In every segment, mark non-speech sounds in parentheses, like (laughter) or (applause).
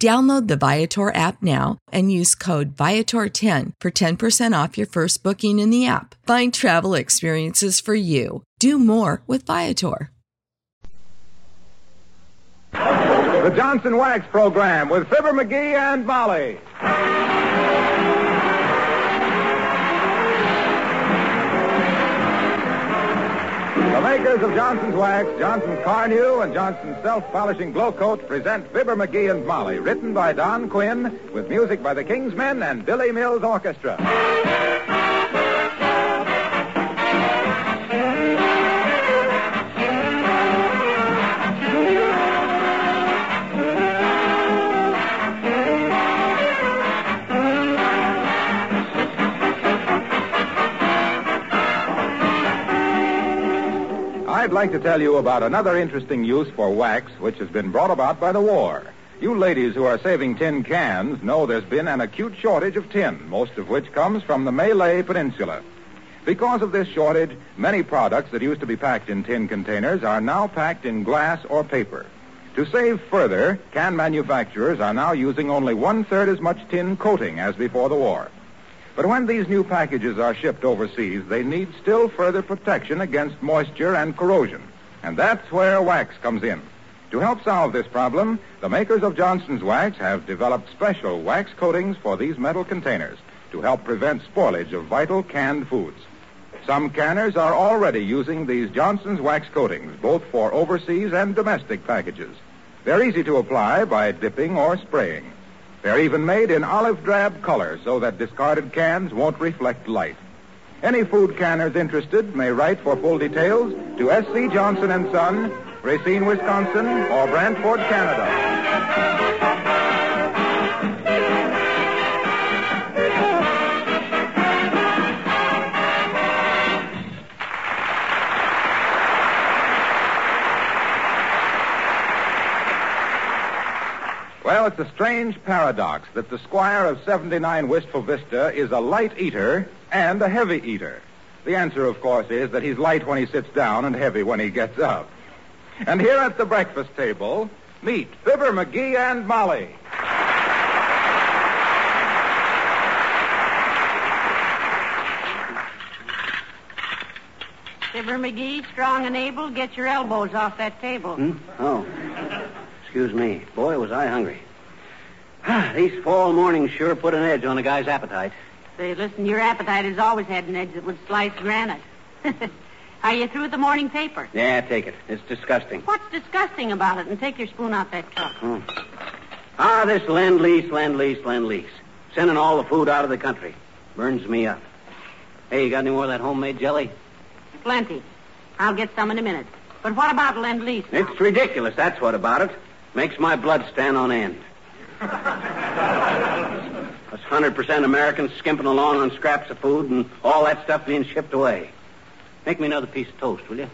Download the Viator app now and use code Viator10 for 10% off your first booking in the app. Find travel experiences for you. Do more with Viator. The Johnson Wax Program with Fibber McGee and Molly. Makers of Johnson's Wax, Johnson's Carnu, and Johnson's self-polishing Glo-Coat present Fibber McGee and Molly, written by Don Quinn, with music by the King's Men and Billy Mills Orchestra. I'd like to tell you about another interesting use for wax which has been brought about by the war. You ladies who are saving tin cans know there's been an acute shortage of tin, most of which comes from the Malay Peninsula. Because of this shortage, many products that used to be packed in tin containers are now packed in glass or paper. To save further, can manufacturers are now using only one third as much tin coating as before the war. But when these new packages are shipped overseas, they need still further protection against moisture and corrosion. And that's where wax comes in. To help solve this problem, the makers of Johnson's Wax have developed special wax coatings for these metal containers to help prevent spoilage of vital canned foods. Some canners are already using these Johnson's Wax coatings, both for overseas and domestic packages. They're easy to apply by dipping or spraying. They're even made in olive drab color so that discarded cans won't reflect light. Any food canners interested may write for full details to S.C. Johnson Son, Racine, Wisconsin, or Brantford, Canada. Well, it's a strange paradox that the squire of 79 Wistful Vista is a light eater and a heavy eater. The answer, of course, is that he's light when he sits down and heavy when he gets up. And here at the breakfast table, meet Fibber McGee and Molly. Fibber McGee, strong and able, get your elbows off that table. Hmm? Oh. Excuse me. Boy, was I hungry. Ah, These fall mornings sure put an edge on a guy's appetite. Say, listen, your appetite has always had an edge that would slice granite. (laughs) Are you through with the morning paper? Yeah, take it. It's disgusting. What's disgusting about it? And take your spoon out that cup. Hmm. Ah, this lend lease, lend lease, lend lease. Sending all the food out of the country. Burns me up. Hey, you got any more of that homemade jelly? Plenty. I'll get some in a minute. But what about lend lease? It's ridiculous, that's what about it. Makes my blood stand on end. Us 100% Americans skimping along on scraps of food and all that stuff being shipped away. Make me another piece of toast, will you?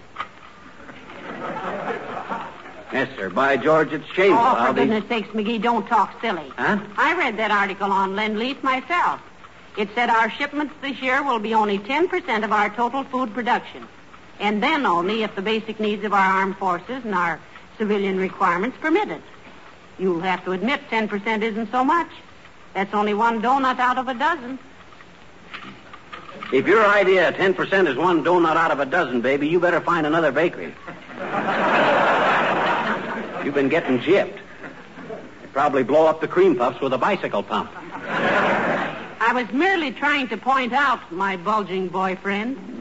Yes, sir. By George, it's shameful. Oh, for I'll be- sakes, McGee, don't talk silly. Huh? I read that article on Lend Lease myself. It said our shipments this year will be only 10% of our total food production. And then only if the basic needs of our armed forces and our civilian requirements permitted. You'll have to admit 10% isn't so much. That's only one donut out of a dozen. If your idea of 10% is one donut out of a dozen, baby, you better find another bakery. You've been getting gypped. They probably blow up the cream puffs with a bicycle pump. I was merely trying to point out, my bulging boyfriend,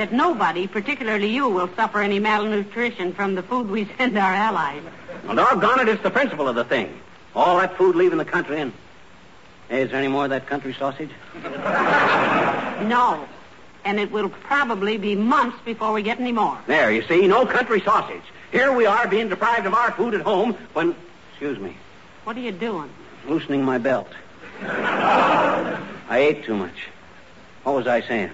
that nobody, particularly you, will suffer any malnutrition from the food we send our allies. Well, doggone it, it's the principle of the thing. All that food leaving the country and... Hey, is there any more of that country sausage? (laughs) No. And it will probably be months before we get any more. There, you see, no country sausage. Here we are being deprived of our food at home when... Excuse me. What are you doing? Loosening my belt. (laughs) I ate too much. What was I saying?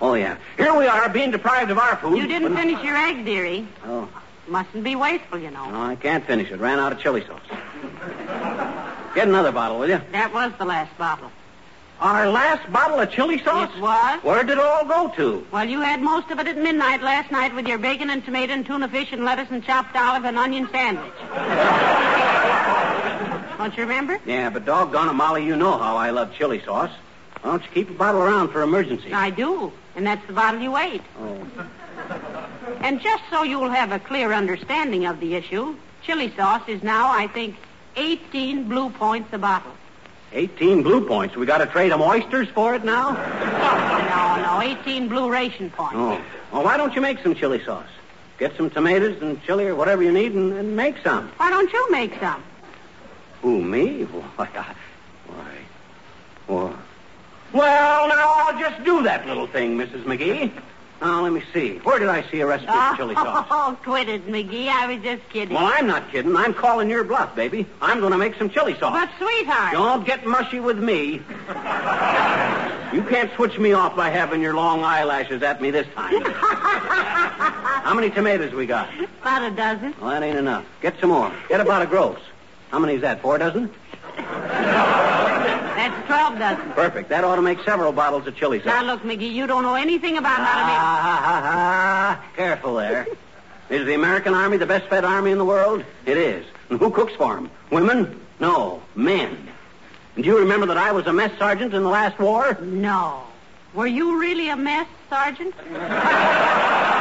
Oh, yeah. Here we are being deprived of our food. You didn't when- finish your egg, dearie. Oh, Mustn't be wasteful, you know. no, I can't finish it. Ran out of chili sauce. Get another bottle, will you? That was the last bottle. Our last bottle of chili sauce? It was? Where did it all go to? Well, you had most of it at midnight last night with your bacon and tomato and tuna fish and lettuce and chopped olive and onion sandwich. (laughs) Don't you remember? Yeah, but doggone it, Molly, you know how I love chili sauce. Why don't you keep a bottle around for emergencies? I do. And that's the bottle you ate. Oh. And just so you'll have a clear understanding of the issue, chili sauce is now, I think, 18 blue points a bottle. 18 blue points. We got to trade them oysters for it now? No, no, 18 blue ration points. Oh. Well, why don't you make some chili sauce? Get some tomatoes and chili or whatever you need and, and make some. Why don't you make some? Who, me? Why, I, why, why. Well, now I'll just do that little thing, Mrs. McGee. Now, let me see. Where did I see a recipe for chili sauce? (laughs) Oh, quit it, McGee. I was just kidding. Well, I'm not kidding. I'm calling your bluff, baby. I'm going to make some chili sauce. But, sweetheart. Don't get mushy with me. You can't switch me off by having your long eyelashes at me this time. (laughs) How many tomatoes we got? About a dozen. Well, that ain't enough. Get some more. Get about a gross. How many is that? Four dozen? That's 12 dozen. Perfect. That ought to make several bottles of chili sauce. Now, look, McGee, you don't know anything about how to make... Ah, ha, ha, ha. Careful there. (laughs) Is the American Army the best fed army in the world? It is. And who cooks for 'em? Women? No, men. And do you remember that I was a mess sergeant in the last war? No. Were you really a mess, Sergeant? (laughs)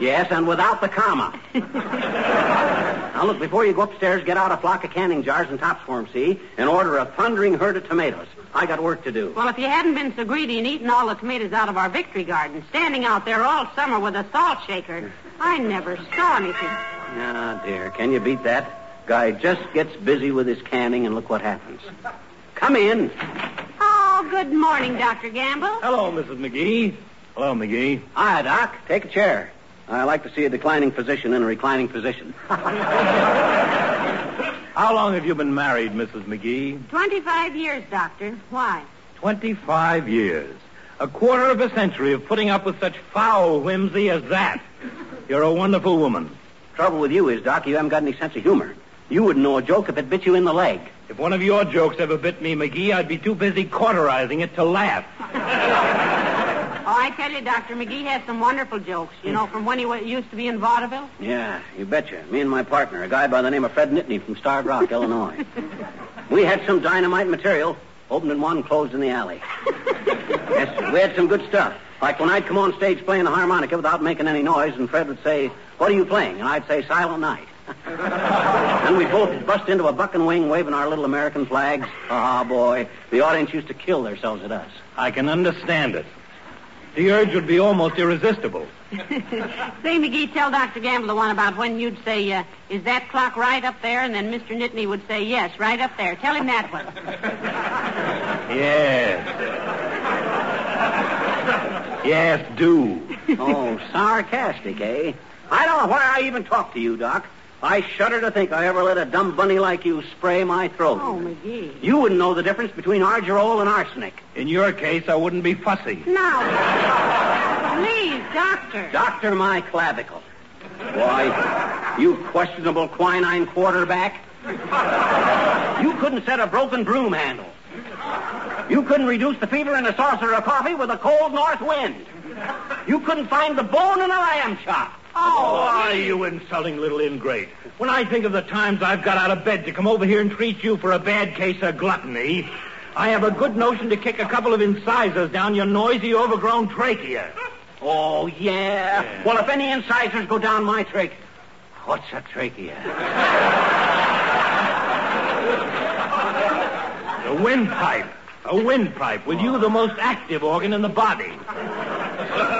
Yes, and without the comma. (laughs) now, look, before you go upstairs, get out a flock of canning jars and tops for 'em, see? And order a thundering herd of tomatoes. I got work to do. Well, if you hadn't been so greedy and eaten all the tomatoes out of our victory garden, standing out there all summer with a salt shaker, I never saw anything. Ah, dear, can you beat that? Guy just gets busy with his canning, and look what happens. Come in. Oh, good morning, Dr. Gamble. Hello, Mrs. McGee. Hello, McGee. Hi, Doc. Take a chair. I like to see a declining physician in a reclining position. (laughs) How long have you been married, Mrs. McGee? 25 years, Doctor. Why? Twenty-five years. A quarter of a century of putting up with such foul whimsy as that. You're a wonderful woman. Trouble with you is, Doc, you haven't got any sense of humor. You wouldn't know a joke if it bit you in the leg. If one of your jokes ever bit me, McGee, I'd be too busy cauterizing it to laugh. (laughs) Oh, I tell you, Dr. McGee has some wonderful jokes. You know, from when he wa- used to be in vaudeville. Yeah, you betcha. Me and my partner, a guy by the name of Fred Nitney from Starved Rock, (laughs) Illinois. We had some dynamite material. Opened in one, closed in the alley. yes. We had some good stuff. Like when I'd come on stage playing the harmonica without making any noise, and Fred would say, What are you playing? And I'd say, Silent Night. (laughs) and we both bust into a buck and wing waving our little American flags. Ah, boy. The audience used to kill themselves at us. I can understand it. The urge would be almost irresistible. (laughs) Say, McGee, tell Dr. Gamble the one about when you'd say, uh, is that clock right up there? And then Mr. Nitney would say, yes, right up there. Tell him that one. (laughs) Yes. Yes, do. (laughs) Oh, sarcastic, eh? I don't know why I even talk to you, Doc. I shudder to think I ever let a dumb bunny like you spray my throat. Oh, McGee. You wouldn't know the difference between Argyrol and arsenic. In your case, I wouldn't be fussy. Now, please, Doctor. Doctor my clavicle. Why, you questionable quinine quarterback. You couldn't set a broken broom handle. You couldn't reduce the fever in a saucer of coffee with a cold north wind. You couldn't find the bone in a lamb chop. Oh, are you insulting little ingrate. When I think of the times I've got out of bed to come over here and treat you for a bad case of gluttony, I have a good notion to kick a couple of incisors down your noisy, overgrown trachea. Oh, yeah. Well, if any incisors go down my trachea. What's a trachea? The windpipe. A windpipe, with you the most active organ in the body.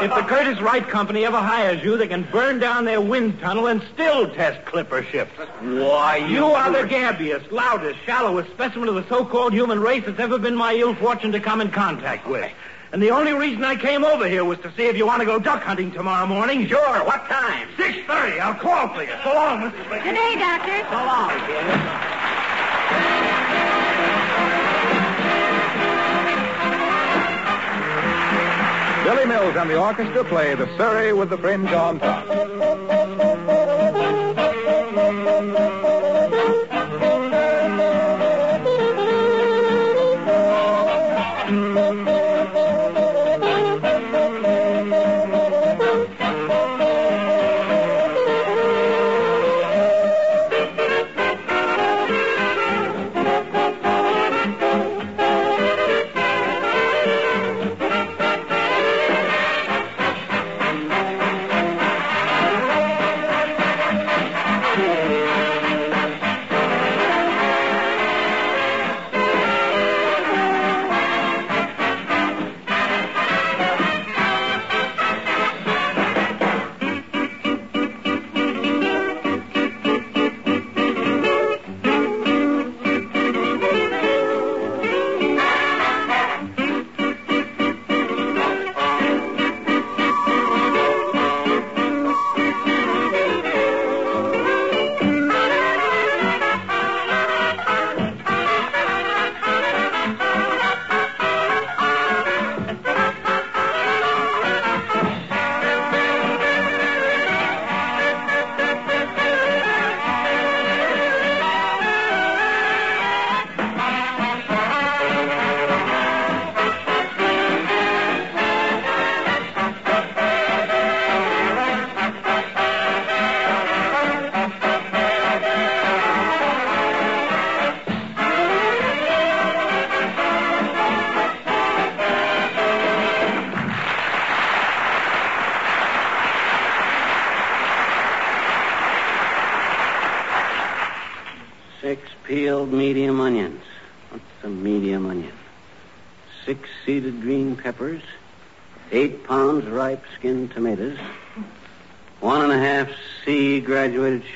If the Curtiss-Wright Company ever hires you, they can burn down their wind tunnel and still test clipper ships. Why, you... You are the gabbiest, loudest, shallowest specimen of the so-called human race that's ever been my ill fortune to come in contact with. And the only reason I came over here was to see if you want to go duck hunting tomorrow morning. Sure, what time? 6.30. I'll call for you. So long, Mr. Spade. Good day, Doctor. So long, kid. Billy Mills and the orchestra play the Surrey with the Fringe on top.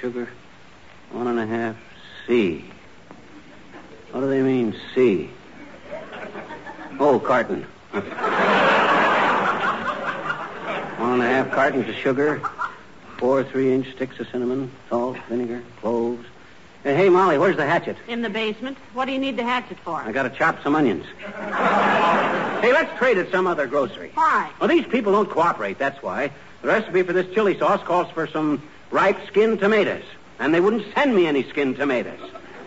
Sugar. One and a half C. What do they mean, C? Oh, carton. One and a half cartons of sugar. Four three-inch sticks of cinnamon, salt, vinegar, cloves. Hey, hey, Molly, where's the hatchet? In the basement. What do you need the hatchet for? I gotta chop some onions. hey, let's trade at some other grocery. Why? Well, these people don't cooperate, that's why. The recipe for this chili sauce calls for some ripe skinned tomatoes. And they wouldn't send me any skinned tomatoes.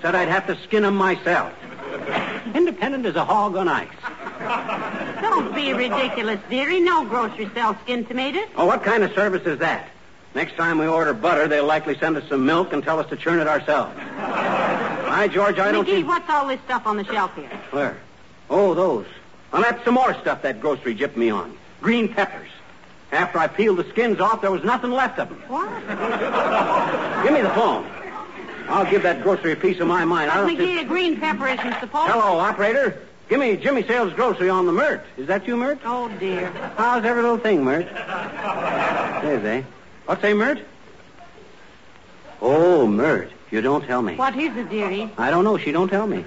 Said I'd have to skin them myself. Independent as a hog on ice. Don't be ridiculous, dearie. No grocery sells skinned tomatoes. Oh, what kind of service is that? Next time we order butter, they'll likely send us some milk and tell us to churn it ourselves. Hi, George, I don't McGee, see... what's all this stuff on the shelf here? Where? Oh, those. Well, that's some more stuff that grocery gypped me on. Green peppers. After I peeled the skins off, there was nothing left of them. What? Give me the phone. I'll give that grocery a piece of my mind. I don't McGee, a green pepper isn't supposed Hello, operator. Give me Jimmy Sales Grocery on the Myrt. Is that you, Myrt? Oh, dear. How's every little thing, Myrt? There's eh? What's a Myrt? Oh, Myrt. You don't tell me. What is it, dearie? I don't know. She don't tell me. (laughs)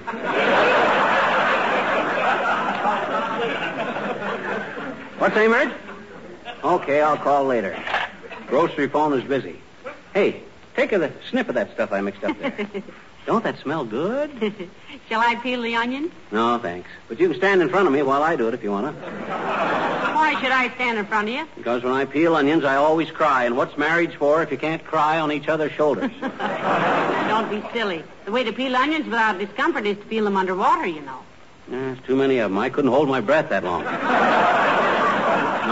What's a Myrt? Okay, I'll call later. Grocery phone is busy. Hey, take a sniff of that stuff I mixed up there. (laughs) Don't that smell good? (laughs) Shall I peel the onion? No, thanks. But you can stand in front of me while I do it if you want to. (laughs) Why should I stand in front of you? Because when I peel onions, I always cry. And what's marriage for if you can't cry on each other's shoulders? Don't be silly. The way to peel onions without discomfort is to peel them underwater, you know. There's too many of them. I couldn't hold my breath that long.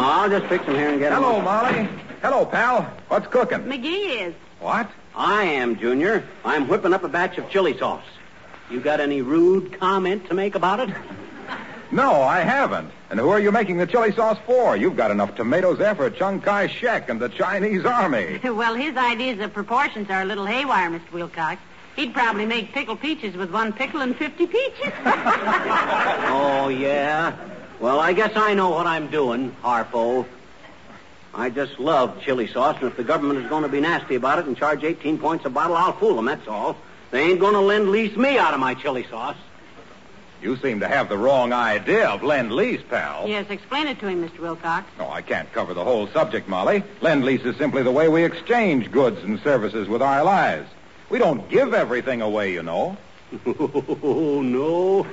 No, I'll just fix them here and get 'em. Hello, Molly. Hello, pal. What's cooking? McGee is. What? I am, Junior. I'm whipping up a batch of chili sauce. You got any rude comment to make about it? No, I haven't. And who are you making the chili sauce for? You've got enough tomatoes there for Chiang Kai shek and the Chinese army. (laughs) well, his ideas of proportions are a little haywire, Mr. Wilcox. He'd probably make pickled peaches with one pickle and 50 peaches. (laughs) Oh, yeah? Well, I guess I know what I'm doing, Harlow. I just love chili sauce, and if the government is going to be nasty about it and charge 18 points a bottle, I'll fool them, that's all. They ain't going to lend lease me out of my chili sauce. You seem to have the wrong idea of lend lease, pal. yes, explain it to him, Mr. Wilcox. No, I can't cover the whole subject, Molly. Lend lease is simply the way we exchange goods and services with our allies. We don't give everything away, you know. (laughs) Oh, no.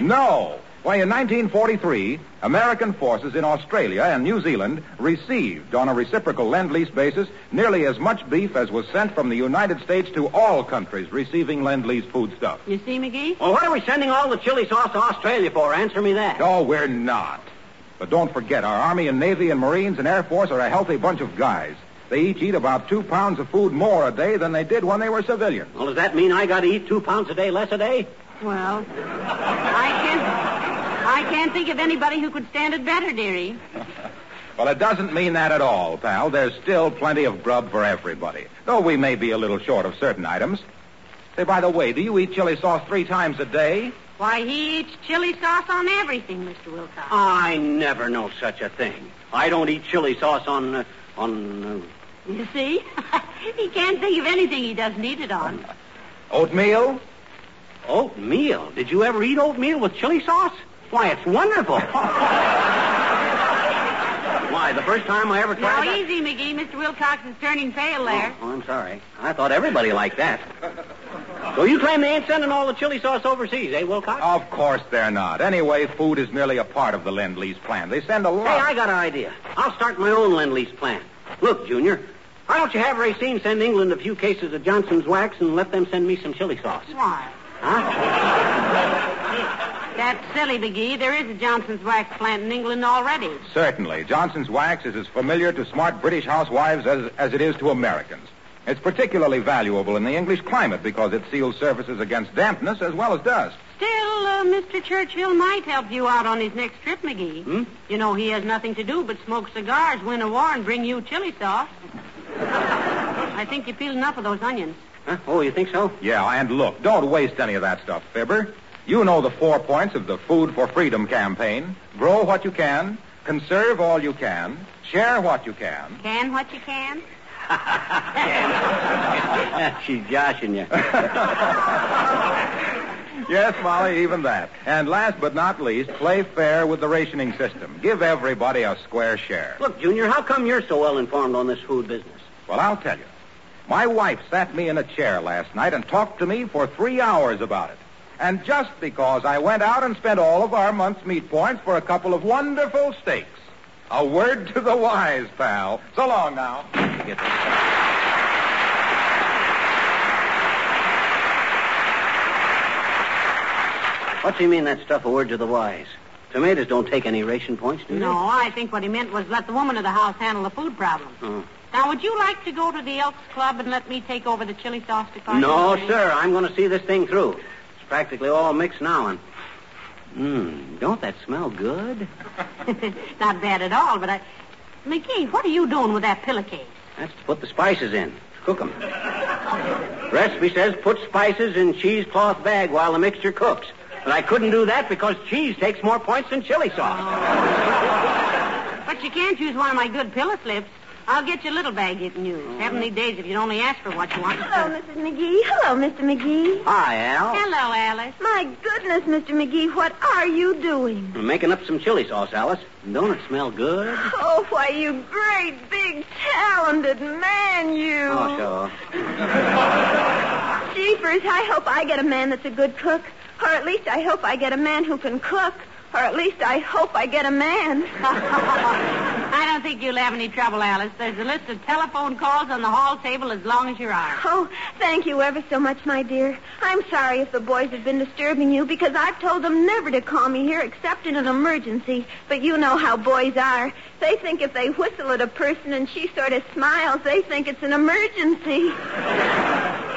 No. Why, in 1943, American forces in Australia and New Zealand received, on a reciprocal lend-lease basis, nearly as much beef as was sent from the United States to all countries receiving lend-lease foodstuff. You see, McGee? Well, what are we sending all the chili sauce to Australia for? Answer me that. No, we're not. But don't forget, our Army and Navy and Marines and Air Force are a healthy bunch of guys. They each eat about two pounds of food more a day than they did when they were civilians. Well, does that mean I got to eat two pounds a day less a day? Well, I can't. I can't think of anybody who could stand it better, dearie. (laughs) Well, it doesn't mean that at all, pal. There's still plenty of grub for everybody, though we may be a little short of certain items. Say, by the way, do you eat chili sauce three times a day? Why, he eats chili sauce on everything, Mr. Wilcox. I never know such a thing. I don't eat chili sauce on, uh, on, uh, You see? (laughs) he can't think of anything he doesn't eat it on. Oatmeal? oatmeal. Did you ever eat oatmeal with chili sauce? Why, it's wonderful. (laughs) Why, the first time I ever tried Now, that... easy, McGee. Mr. Wilcox is turning pale there. Oh, I'm sorry. I thought everybody liked that. So you claim they ain't sending all the chili sauce overseas, eh, Wilcox? Of course they're not. Anyway, food is merely a part of the Lend-Lease plan. They send a lot. Hey, I got an idea. I'll start my own lend-lease plan. Look, Junior, why don't you have Racine send England a few cases of Johnson's wax and let them send me some chili sauce? Why? Huh? That's silly, McGee. There is a Johnson's wax plant in England already. Certainly. Johnson's wax is as familiar to smart British housewives as, as it is to Americans. It's particularly valuable in the English climate because it seals surfaces against dampness as well as dust. Still, uh, Mr. Churchill might help you out on his next trip, McGee. Hmm? You know, he has nothing to do but smoke cigars, win a war, and bring you chili sauce. I think you peeled enough of those onions. Huh? Oh, you think so? Yeah, and look, don't waste any of that stuff, Fibber. You know the four points of the Food for Freedom campaign. Grow what you can, conserve all you can, share what you can. Can what you can? (laughs) She's joshing you. (laughs) Yes, Molly, even that. And last but not least, play fair with the rationing system. Give everybody a square share. Look, Junior, how come you're so well informed on this food business? Well, I'll tell you. My wife sat me in a chair last night and talked to me for three hours about it. And just because I went out and spent all of our month's meat points for a couple of wonderful steaks. A word to the wise, pal. So long now. Get this. What do you mean that stuff, a word to the wise? Tomatoes don't take any ration points, do they? No, I think what he meant was let the woman of the house handle the food problem. Oh. Now, would you like to go to the Elks Club and let me take over the chili sauce department? No, sir. I'm going to see this thing through. Practically all mixed now, and. Mmm, don't that smell good? (laughs) Not bad at all, but I. McGee, what are you doing with that pillowcase? That's to put the spices in. Cook Cook 'em. Recipe says put spices in cheesecloth bag while the mixture cooks. But I couldn't do that because cheese takes more points than chili sauce. (laughs) But you can't use one of my good pillow slips. I'll get you a little bag you can use. Heavenly days if you'd only ask for what you want. Hello, Mrs. McGee. Hello, Mr. McGee. Hi, Al. Hello, Alice. My goodness, Mr. McGee, what are you doing? I'm making up some chili sauce, Alice. Don't it smell good? Oh, why, you great, big, talented man, you. Oh, sure. Jeepers, I hope I get a man that's a good cook. Or at least I hope I get a man who can cook. Or at least I hope I get a man. (laughs) I don't think you'll have any trouble, Alice. There's a list of telephone calls on the hall table as long as you're. Oh, thank you ever so much, my dear. I'm sorry if the boys have been disturbing you because I've told them never to call me here except in an emergency. But you know how boys are. They think if they whistle at a person and she sort of smiles, they think it's an emergency. (laughs)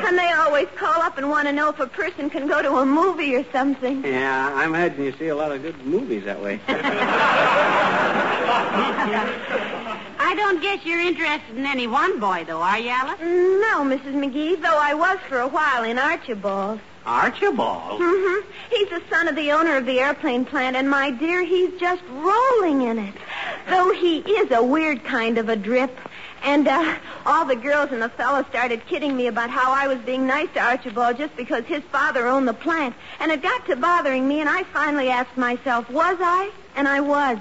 and they always call up and want to know if a person can go to a movie or something. Yeah, I imagine you see a lot of good movies that way. (laughs) I don't guess you're interested in any one boy, though, are you, Alice? No, Mrs. McGee, though I was for a while in Archibald. Archibald? Mm-hmm. He's the son of the owner of the airplane plant, and my dear, he's just rolling in it. Though he is a weird kind of a drip. And uh, all the girls and the fellows started kidding me about how I was being nice to Archibald just because his father owned the plant. And it got to bothering me, and I finally asked myself, was I? And I was.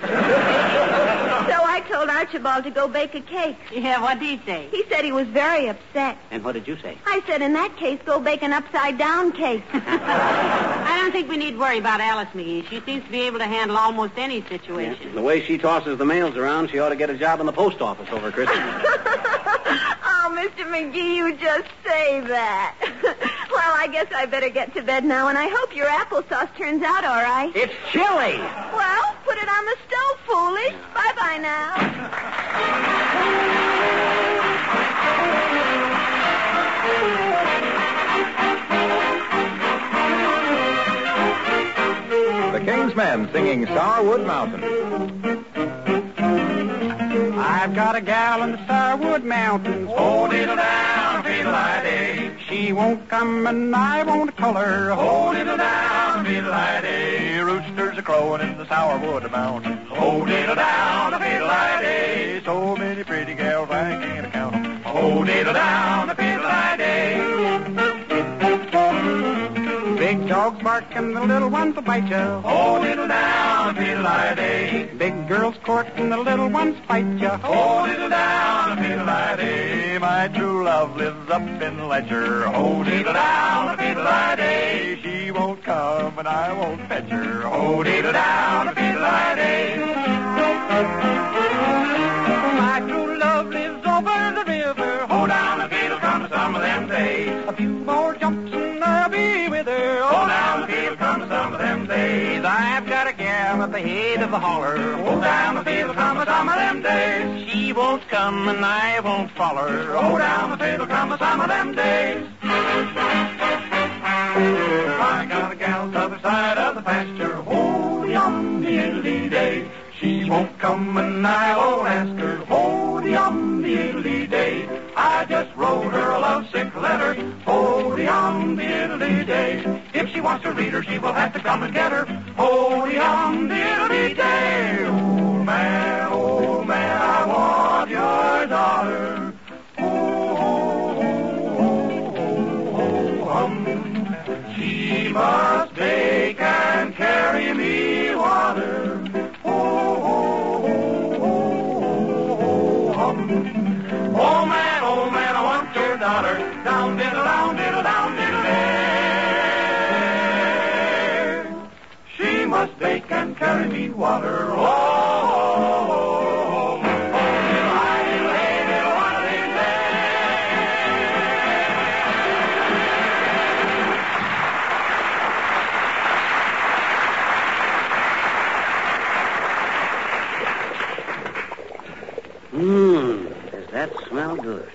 So I told Archibald to go bake a cake. Yeah, what did he say? He said he was very upset. And what did you say? I said, in that case, go bake an upside down cake. (laughs) I don't think we need worry about Alice McGee. She seems to be able to handle almost any situation. The way she tosses the mails around, she ought to get a job in the post office over Christmas. (laughs) oh, Mr. McGee, you just say that. (laughs) well, I guess I better get to bed now, and I hope your applesauce turns out all right. it's chilly. Well, put it on the stove, foolish. Bye-bye now. The King's Men singing Sourwood Mountain. I've got a gal in the Sourwood Mountains. Hold it down, fiddle day. She won't come and I won't call her. Hold it down, fiddle day. Roosters are crowing in the Sourwood Mountains. Hold it down, fiddle day. So many pretty gals I can't count. Hold it down, fiddle Big dogs bark and the little ones will bite ya. Oh, Hold it down, fiddle day. Big girls court and the little ones fight ya. Oh, Hold it down, fiddle day. Hey, my true love lives up in Letcher. Oh, Hold it down, fiddle day. She won't come and I won't fetch her. Hold it down, fiddle day. My true days. I've got a gal at the head of the holler. Hold down the fiddle come some of them days. She won't come and I won't follow her. Hold down the fiddle come some of them days. I got a gal to the side of the pasture. Hold on the idly day. She won't come and I won't ask her. Hold on the idly day. I just wrote her a lovesick letter. Hold on the idly day. If she wants to read her, she will have to come and get her. Hold on the idly day. Old man, old man, I want your daughter. Oh, oh, oh, oh, oh, hum. She water. Mmm, does that smell good?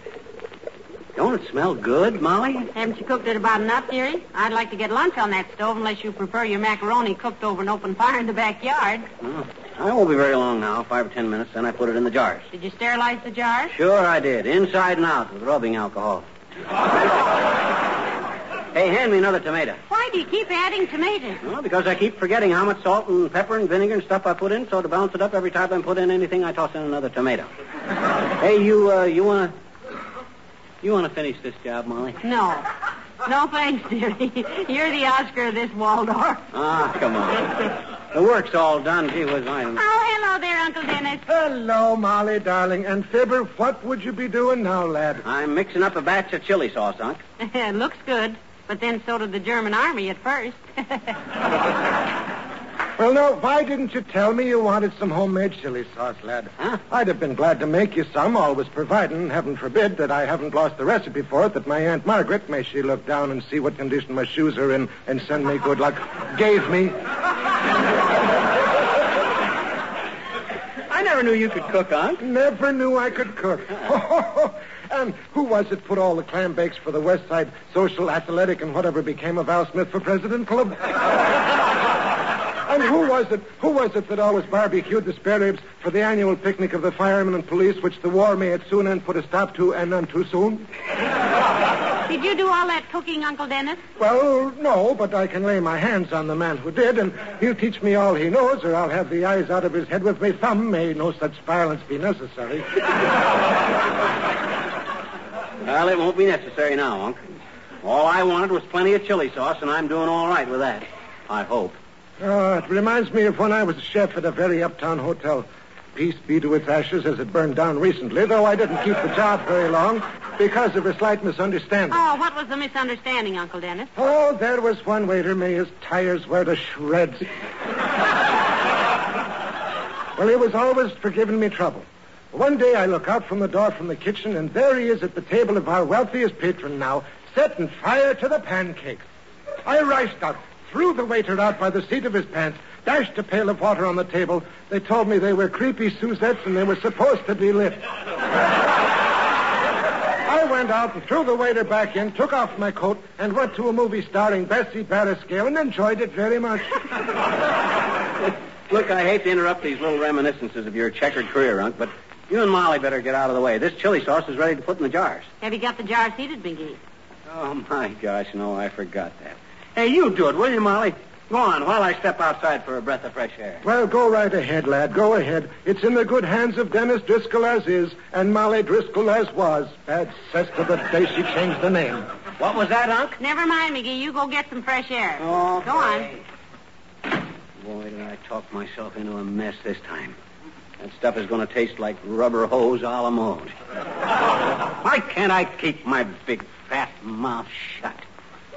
Don't it smell good, Molly? Haven't you cooked it about enough, dearie? I'd like to get lunch on that stove unless you prefer your macaroni cooked over an open fire in the backyard. Oh, I won't be very long now, five or ten minutes, then I put it in the jars. Did you sterilize the jars? Sure I did, inside and out with rubbing alcohol. hey, hand me another tomato. Why do you keep adding tomatoes? Well, because I keep forgetting how much salt and pepper and vinegar and stuff I put in, so to balance it up every time I put in anything, I toss in another tomato. hey, you, uh, you wanna, you wanna finish this job, Molly? No. No thanks, dearie. You're the Oscar of this Waldorf. Ah, come on. The work's all done. Gee whiz, I Oh, hello there, Uncle Dennis. Hello, Molly, darling. And Fibber, what would you be doing now, lad? I'm mixing up a batch of chili sauce, Unc. (laughs) Looks good. But then so did the German army at first. (laughs) Well, now, why didn't you tell me you wanted some homemade chili sauce, lad? Huh? I'd have been glad to make you some, always providing, heaven forbid, that I haven't lost the recipe for it, that my Aunt Margaret, may she look down and see what condition my shoes are in and send me good luck, gave me. I never knew you could cook, Unc. Never knew I could cook. (laughs) and who was it put all the clam bakes for the West Side Social Athletic and whatever became of Al Smith for President Club? And who was it? Who was it that always barbecued the spare ribs for the annual picnic of the firemen and police, which the war may at soon end put a stop to, and none too soon? Did you do all that cooking, Uncle Dennis? Well, no, but I can lay my hands on the man who did, and he'll teach me all he knows, or I'll have the eyes out of his head with my thumb. May no such violence be necessary. Well, it won't be necessary now, Unc. All I wanted was plenty of chili sauce, and I'm doing all right with that. I hope. Oh, it reminds me of when I was a chef at a very uptown hotel. Peace be to its ashes as it burned down recently, though I didn't keep the job very long because of a slight misunderstanding. Oh, what was the misunderstanding, Uncle Dennis? Oh, there was one waiter, may his tires wear to shreds. well, he was always for giving me trouble. One day I look out from the door from the kitchen, and there he is at the table of our wealthiest patron now, setting fire to the pancakes. I rushed out, threw the waiter out by the seat of his pants, dashed a pail of water on the table. They told me they were creepy Suzettes and they were supposed to be lit. I went out and threw the waiter back in, took off my coat, and went to a movie starring Bessie Barriscale and enjoyed it very much. Look, I hate to interrupt these little reminiscences of your checkered career, Unc, but you and Molly better get out of the way. This chili sauce is ready to put in the jars. Have you got the jars heated, McGee? Oh, my gosh, no, I forgot that. Hey, you do it, will you, Molly? Go on while I step outside for a breath of fresh air. Well, go right ahead, lad. Go ahead. It's in the good hands of Dennis Driscoll as is, and Molly Driscoll as was. Bad cess to the day she changed the name. What was that, Unc? Never mind, McGee. You go get some fresh air. Okay. Go on. Boy, did I talk myself into a mess this time. That stuff is going to taste like rubber hose a la mode. Why can't I keep my big fat mouth shut?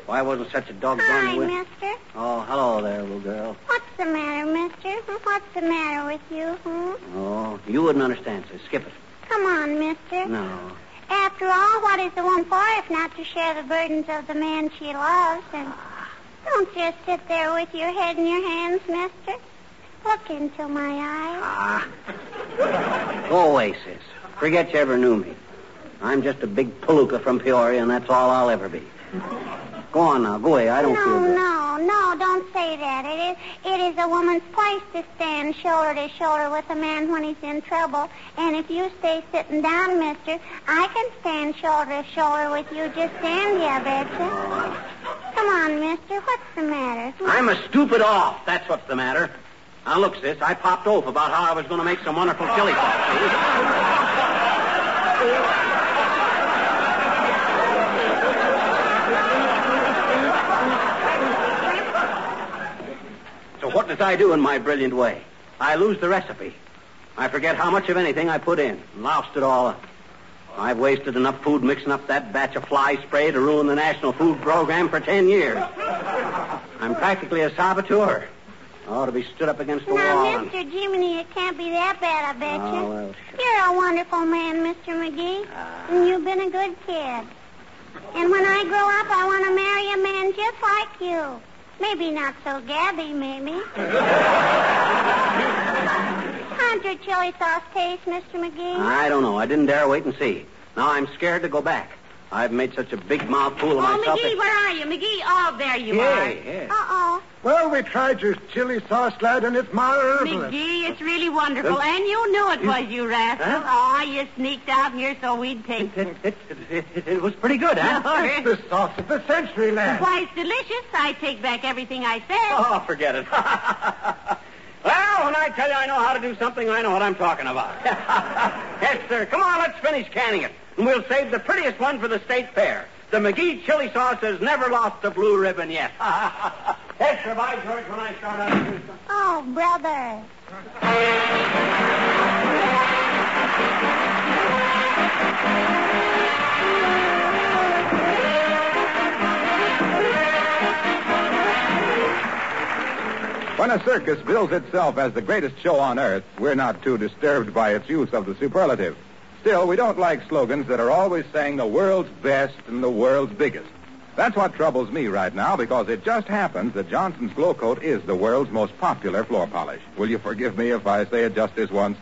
Why wasn't such a doggone Hi, win- mister. Oh, hello there, little girl. What's the matter, mister? What's the matter with you, hmm? Oh, you wouldn't understand, so skip it. Come on, mister. No. After all, what is a woman for if not to share the burdens of the man she loves? And don't just sit there with your head in your hands, mister. Look into my eyes. Ah. Go away, sis. Forget you ever knew me. I'm just a big palooka from Peoria, and that's all I'll ever be. Go on now. Go away. I don't no, feel good. no, no, don't say that. It is it is a woman's place to stand shoulder to shoulder with a man when he's in trouble. And if you stay sitting down, mister, I can stand shoulder to shoulder with you. Just stand I betcha. Come on, mister. What's the matter? I'm a stupid off. That's what's the matter. Now, look, sis, I popped off about how I was going to make some wonderful chili sauce. See? So what does I do in my brilliant way? I lose the recipe. I forget how much of anything I put in. Loused it all up. I've wasted enough food mixing up that batch of fly spray to ruin the national food program for ten years. I'm practically a saboteur. I ought to be stood up against the wall. Now, and- Mr. Jiminy, it can't be that bad, I bet Oh, well, sure. You're a wonderful man, Mr. McGee. Ah. And you've been a good kid. And when I grow up, I want to marry a man just like you. Maybe not so gabby, maybe. How'd your chili sauce taste, Mr. McGee? I don't know. I didn't dare wait and see. Now I'm scared to go back. I've made such a big mouthful of Oh, myself. McGee, that- where are you? McGee, oh, there you yeah, are. yeah. Uh-oh. Well, we tried your chili sauce, lad, and it's marvelous. McGee, it's really wonderful. And you knew it was you, rascal. Huh? Oh, you sneaked out here so we'd taste it. It, it, it, it, it was pretty good, huh? (laughs) It's the sauce of the century, lad. Why, it's delicious. I take back everything I said. Oh, forget it. (laughs) I tell you I know how to do something, I know what I'm talking about. (laughs) yes, sir. Come on, let's finish canning it. And we'll save the prettiest one for the state fair. The McGee chili sauce has never lost a blue ribbon yet. (laughs) yes, sir. By George, when I start out to do something. Oh, brother. (laughs) When a circus bills itself as the greatest show on earth, we're not too disturbed by its use of the superlative. Still, we don't like slogans that are always saying the world's best and the world's biggest. That's what troubles me right now because it just happens that Johnson's Glo-Coat is the world's most popular floor polish. Will you forgive me if I say it just this once?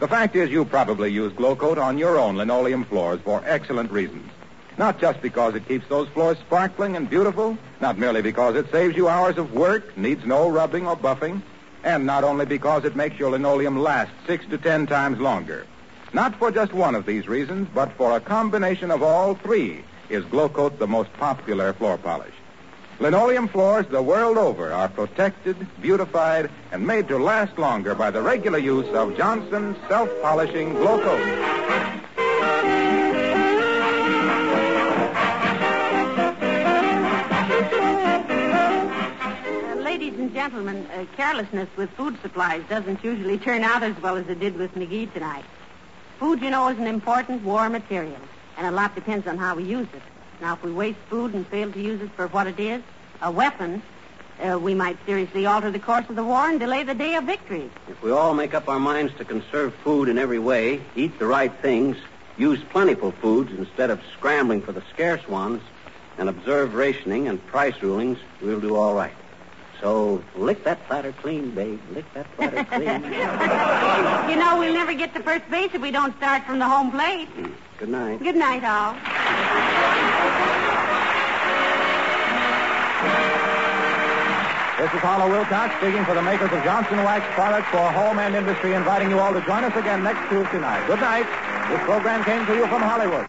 The fact is you probably use Glo-Coat on your own linoleum floors for excellent reasons. Not just because it keeps those floors sparkling and beautiful, not merely because it saves you hours of work, needs no rubbing or buffing, and not only because it makes your linoleum last six to ten times longer. Not for just one of these reasons, but for a combination of all three is Glo-Coat the most popular floor polish. Linoleum floors the world over are protected, beautified, and made to last longer by the regular use of Johnson's self-polishing Glow gentlemen, uh, carelessness with food supplies doesn't usually turn out as well as it did with McGee tonight. Food, you know, is an important war material, and a lot depends on how we use it. Now, if we waste food and fail to use it for what it is, a weapon, uh, we might seriously alter the course of the war and delay the day of victory. If we all make up our minds to conserve food in every way, eat the right things, use plentiful foods instead of scrambling for the scarce ones, and observe rationing and price rulings, we'll do all right. So lick that platter clean, babe. Lick that platter (laughs) clean. you know, we'll never get to first base if we don't start from the home plate. Hmm. Good night. Good night, all. This is Harlow Wilcox speaking for the makers of Johnson Wax products for home and industry, inviting you all to join us again next Tuesday night. Good night. This program came to you from Hollywood.